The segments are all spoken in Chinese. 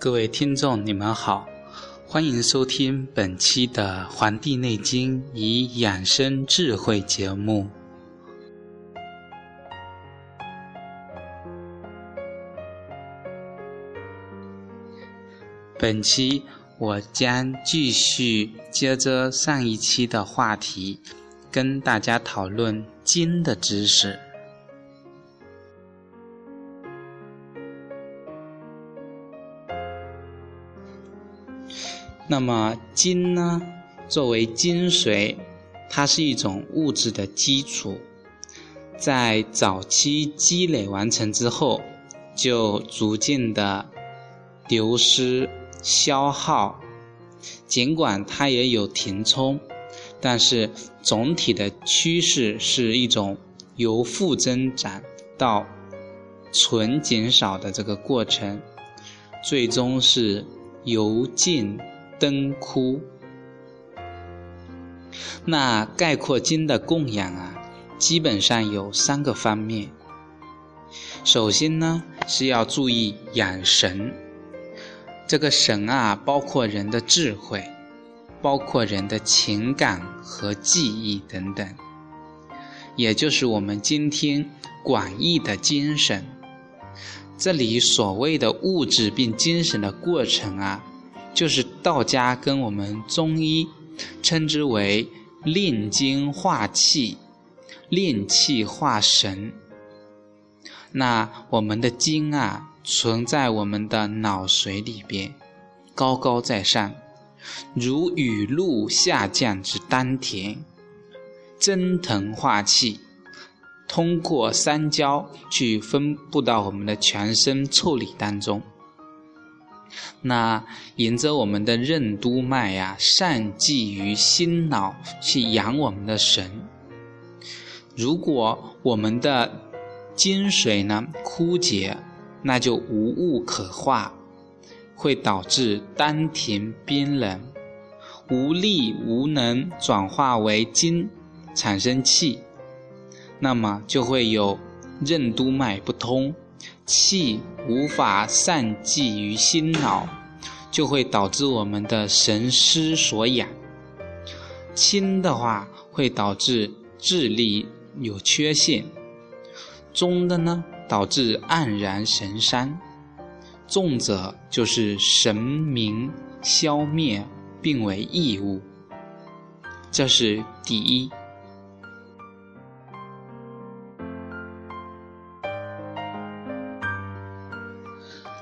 各位听众，你们好，欢迎收听本期的《黄帝内经与养生智慧》节目。本期我将继续接着上一期的话题，跟大家讨论经的知识。那么金呢？作为精髓，它是一种物质的基础，在早期积累完成之后，就逐渐的流失、消耗。尽管它也有填充，但是总体的趋势是一种由负增长到纯减少的这个过程，最终是由尽。灯枯。那概括经的供养啊，基本上有三个方面。首先呢，是要注意养神。这个神啊，包括人的智慧，包括人的情感和记忆等等，也就是我们今天广义的精神。这里所谓的物质并精神的过程啊。就是道家跟我们中医称之为炼精化气、炼气化神。那我们的精啊，存在我们的脑髓里边，高高在上，如雨露下降至丹田，蒸腾化气，通过三焦去分布到我们的全身腠理当中。那沿着我们的任督脉呀，善济于心脑，去养我们的神。如果我们的精髓呢枯竭，那就无物可化，会导致丹田冰冷，无力无能转化为精，产生气，那么就会有任督脉不通。气无法散济于心脑，就会导致我们的神失所养；轻的话会导致智力有缺陷；中的呢，导致黯然神伤；重者就是神明消灭，并为异物。这是第一。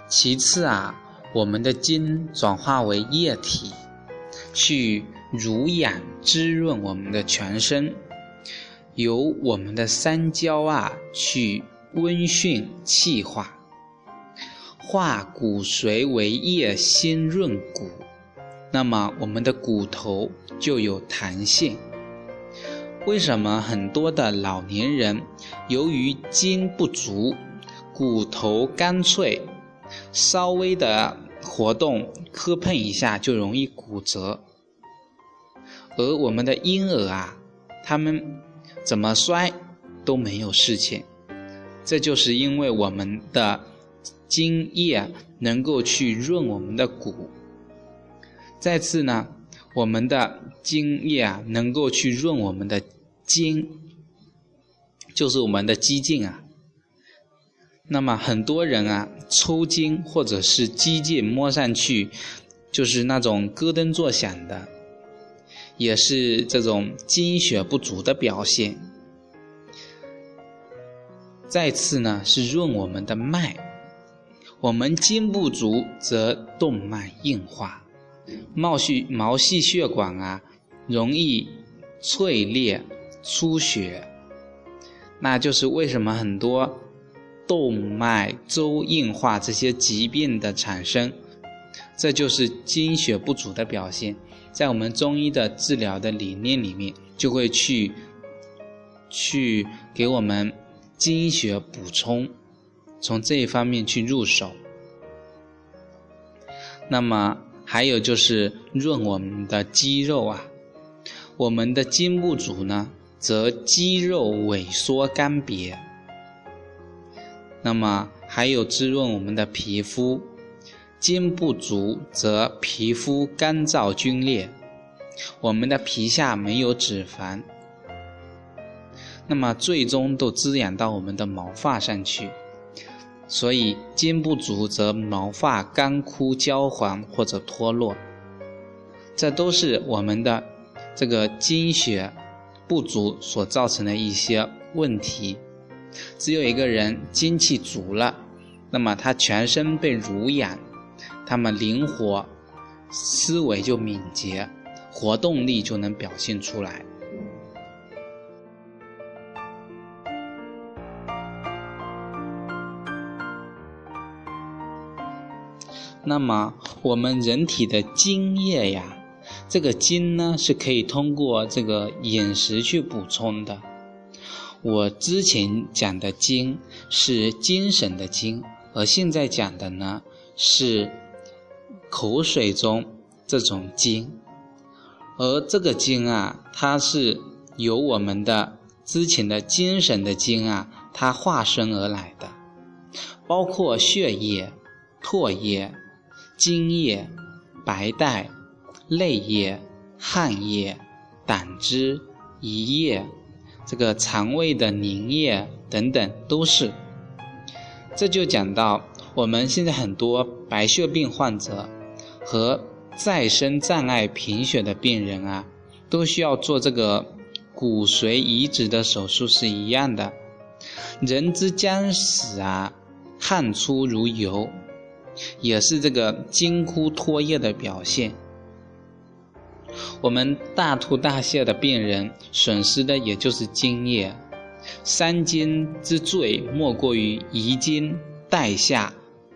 其次啊，我们的精转化为液体，去濡养滋润我们的全身，由我们的三焦啊去温煦气化，化骨髓为液，先润骨，那么我们的骨头就有弹性。为什么很多的老年人由于筋不足，骨头干脆？稍微的活动磕碰一下就容易骨折，而我们的婴儿啊，他们怎么摔都没有事情，这就是因为我们的精液能够去润我们的骨。再次呢，我们的精液啊能够去润我们的筋，就是我们的肌腱啊。那么很多人啊，抽筋或者是肌腱摸上去就是那种咯噔作响的，也是这种精血不足的表现。再次呢，是润我们的脉，我们精不足则动脉硬化，毛细毛细血管啊容易脆裂出血，那就是为什么很多。动脉粥硬化这些疾病的产生，这就是精血不足的表现。在我们中医的治疗的理念里面，就会去去给我们精血补充，从这一方面去入手。那么还有就是润我们的肌肉啊，我们的筋不足呢，则肌肉萎缩干瘪。那么还有滋润我们的皮肤，筋不足则皮肤干燥皲裂，我们的皮下没有脂肪，那么最终都滋养到我们的毛发上去。所以筋不足则毛发干枯、焦黄或者脱落，这都是我们的这个精血不足所造成的一些问题。只有一个人精气足了，那么他全身被濡养，他们灵活，思维就敏捷，活动力就能表现出来。那么我们人体的津液呀，这个津呢是可以通过这个饮食去补充的。我之前讲的精是精神的精，而现在讲的呢是口水中这种精，而这个精啊，它是由我们的之前的精神的精啊，它化身而来的，包括血液、唾液。精液、白带、泪液、汗液、胆汁、胰液，这个肠胃的凝液等等都是。这就讲到我们现在很多白血病患者和再生障碍贫血的病人啊，都需要做这个骨髓移植的手术是一样的。人之将死啊，汗出如油。也是这个筋枯脱液的表现。我们大吐大泻的病人损失的也就是津液。三津之最，莫过于遗精、带下、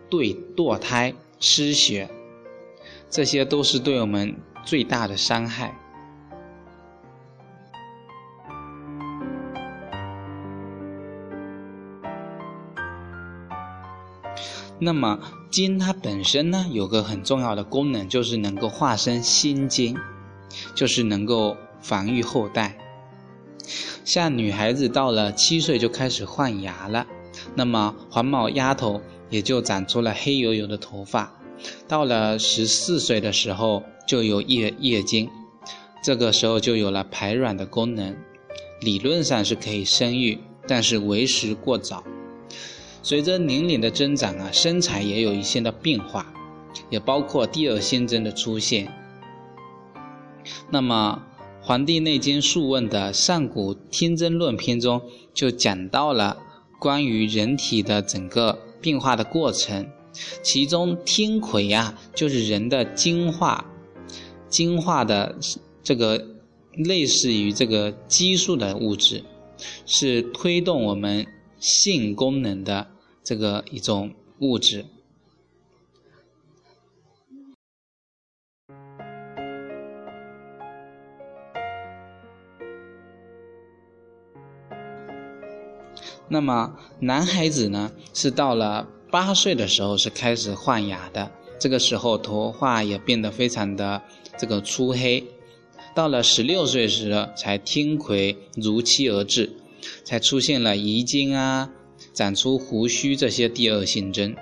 对堕胎、失血，这些都是对我们最大的伤害。那么筋它本身呢，有个很重要的功能，就是能够化生心经，就是能够防御后代。像女孩子到了七岁就开始换牙了，那么黄毛丫头也就长出了黑油油的头发。到了十四岁的时候就有夜月经，这个时候就有了排卵的功能，理论上是可以生育，但是为时过早。随着年龄的增长啊，身材也有一些的变化，也包括第二性征的出现。那么，《黄帝内经·素问》的《上古天真论》篇中就讲到了关于人体的整个变化的过程，其中天癸啊，就是人的精化，精化的这个类似于这个激素的物质，是推动我们。性功能的这个一种物质。那么男孩子呢，是到了八岁的时候是开始换牙的，这个时候头发也变得非常的这个粗黑，到了十六岁时才天癸如期而至。才出现了遗精啊，长出胡须这些第二性征。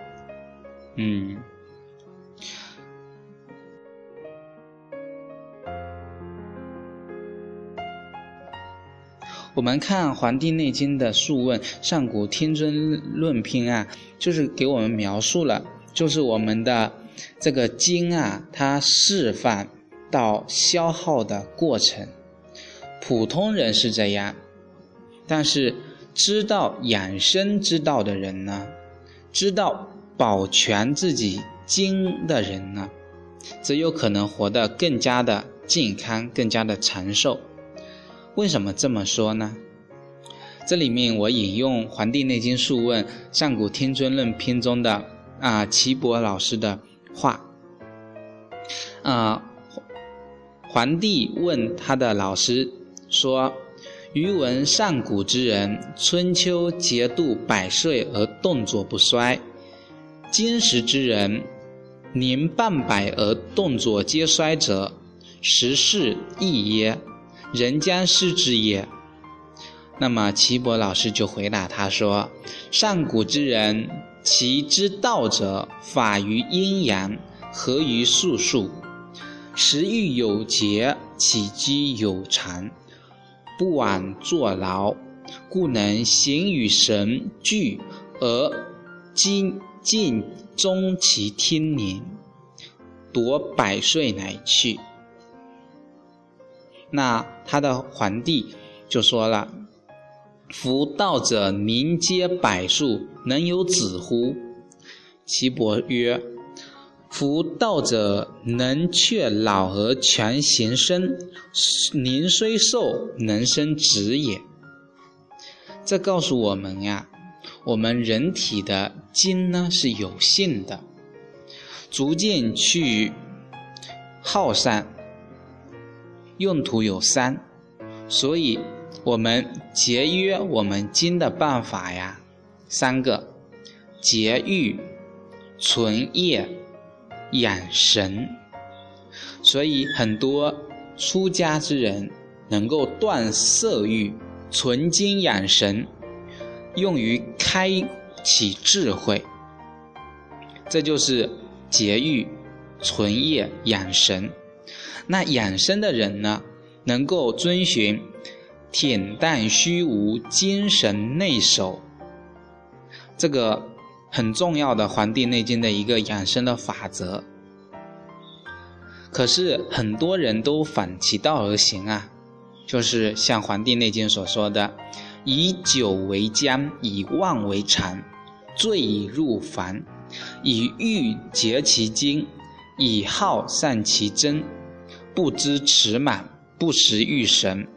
嗯，我们看《黄帝内经》的《素问·上古天尊论篇》啊，就是给我们描述了，就是我们的这个精啊，它释放到消耗的过程。普通人是这样。但是，知道养生之道的人呢，知道保全自己精的人呢，则有可能活得更加的健康，更加的长寿。为什么这么说呢？这里面我引用《黄帝内经·素问·上古天尊论篇》中的啊齐伯老师的话，啊，皇帝问他的老师说：“余闻上古之人，春秋节度百岁而动作不衰；今时之人，年半百而动作皆衰者，时势异耶？人将失之也。”那么岐伯老师就回答他说：“上古之人，其之道者，法于阴阳，合于术数，食欲有节，起居有常，不枉坐劳，故能行与神俱，而今尽终其天年，夺百岁乃去。”那他的皇帝就说了。夫道者，宁皆百数，能有子乎？岐伯曰：夫道者，能却老而全形身，年虽寿，能生子也。这告诉我们呀，我们人体的精呢是有限的，逐渐去耗散，用途有三，所以。我们节约我们精的办法呀，三个：节欲、存业、养神。所以很多出家之人能够断色欲、存金养神，用于开启智慧。这就是节欲、存业、养神。那养生的人呢，能够遵循。恬淡虚无，精神内守，这个很重要的《黄帝内经》的一个养生的法则。可是很多人都反其道而行啊，就是像《黄帝内经》所说的：“以酒为浆，以妄为常，醉以入房，以欲竭其精，以耗散其真，不知持满，不识欲神。”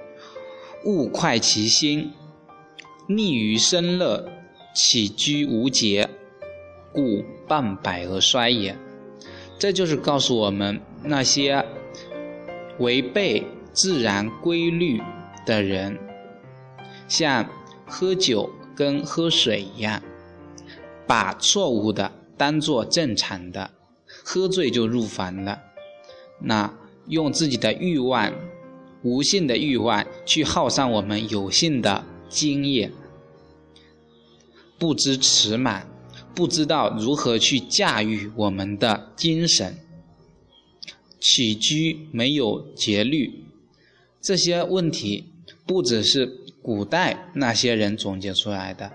勿快其心，溺于身乐，起居无节，故半百而衰也。这就是告诉我们，那些违背自然规律的人，像喝酒跟喝水一样，把错误的当做正常的，喝醉就入房了。那用自己的欲望。无限的欲望去耗散我们有限的精液，不知持满，不知道如何去驾驭我们的精神，起居没有节律，这些问题不只是古代那些人总结出来的，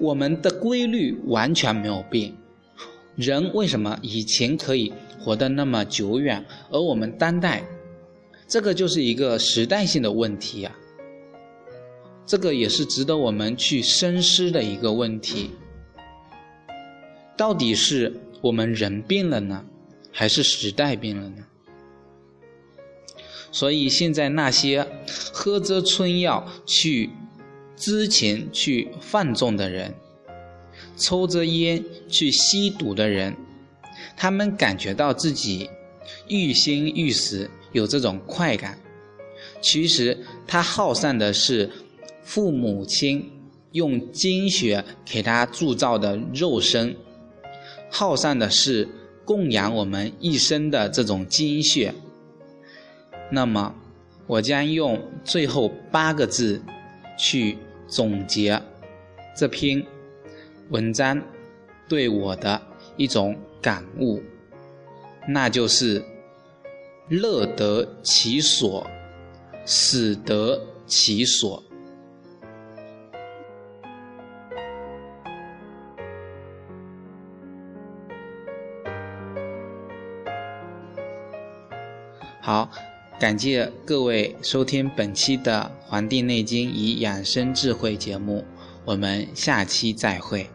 我们的规律完全没有变。人为什么以前可以活得那么久远，而我们当代？这个就是一个时代性的问题呀，这个也是值得我们去深思的一个问题。到底是我们人病了呢，还是时代病了呢？所以现在那些喝着春药去之前去放纵的人，抽着烟去吸毒的人，他们感觉到自己欲仙欲死。有这种快感，其实他耗散的是父母亲用精血给他铸造的肉身，耗散的是供养我们一生的这种精血。那么，我将用最后八个字去总结这篇文章对我的一种感悟，那就是。乐得其所，死得其所。好，感谢各位收听本期的《黄帝内经与养生智慧》节目，我们下期再会。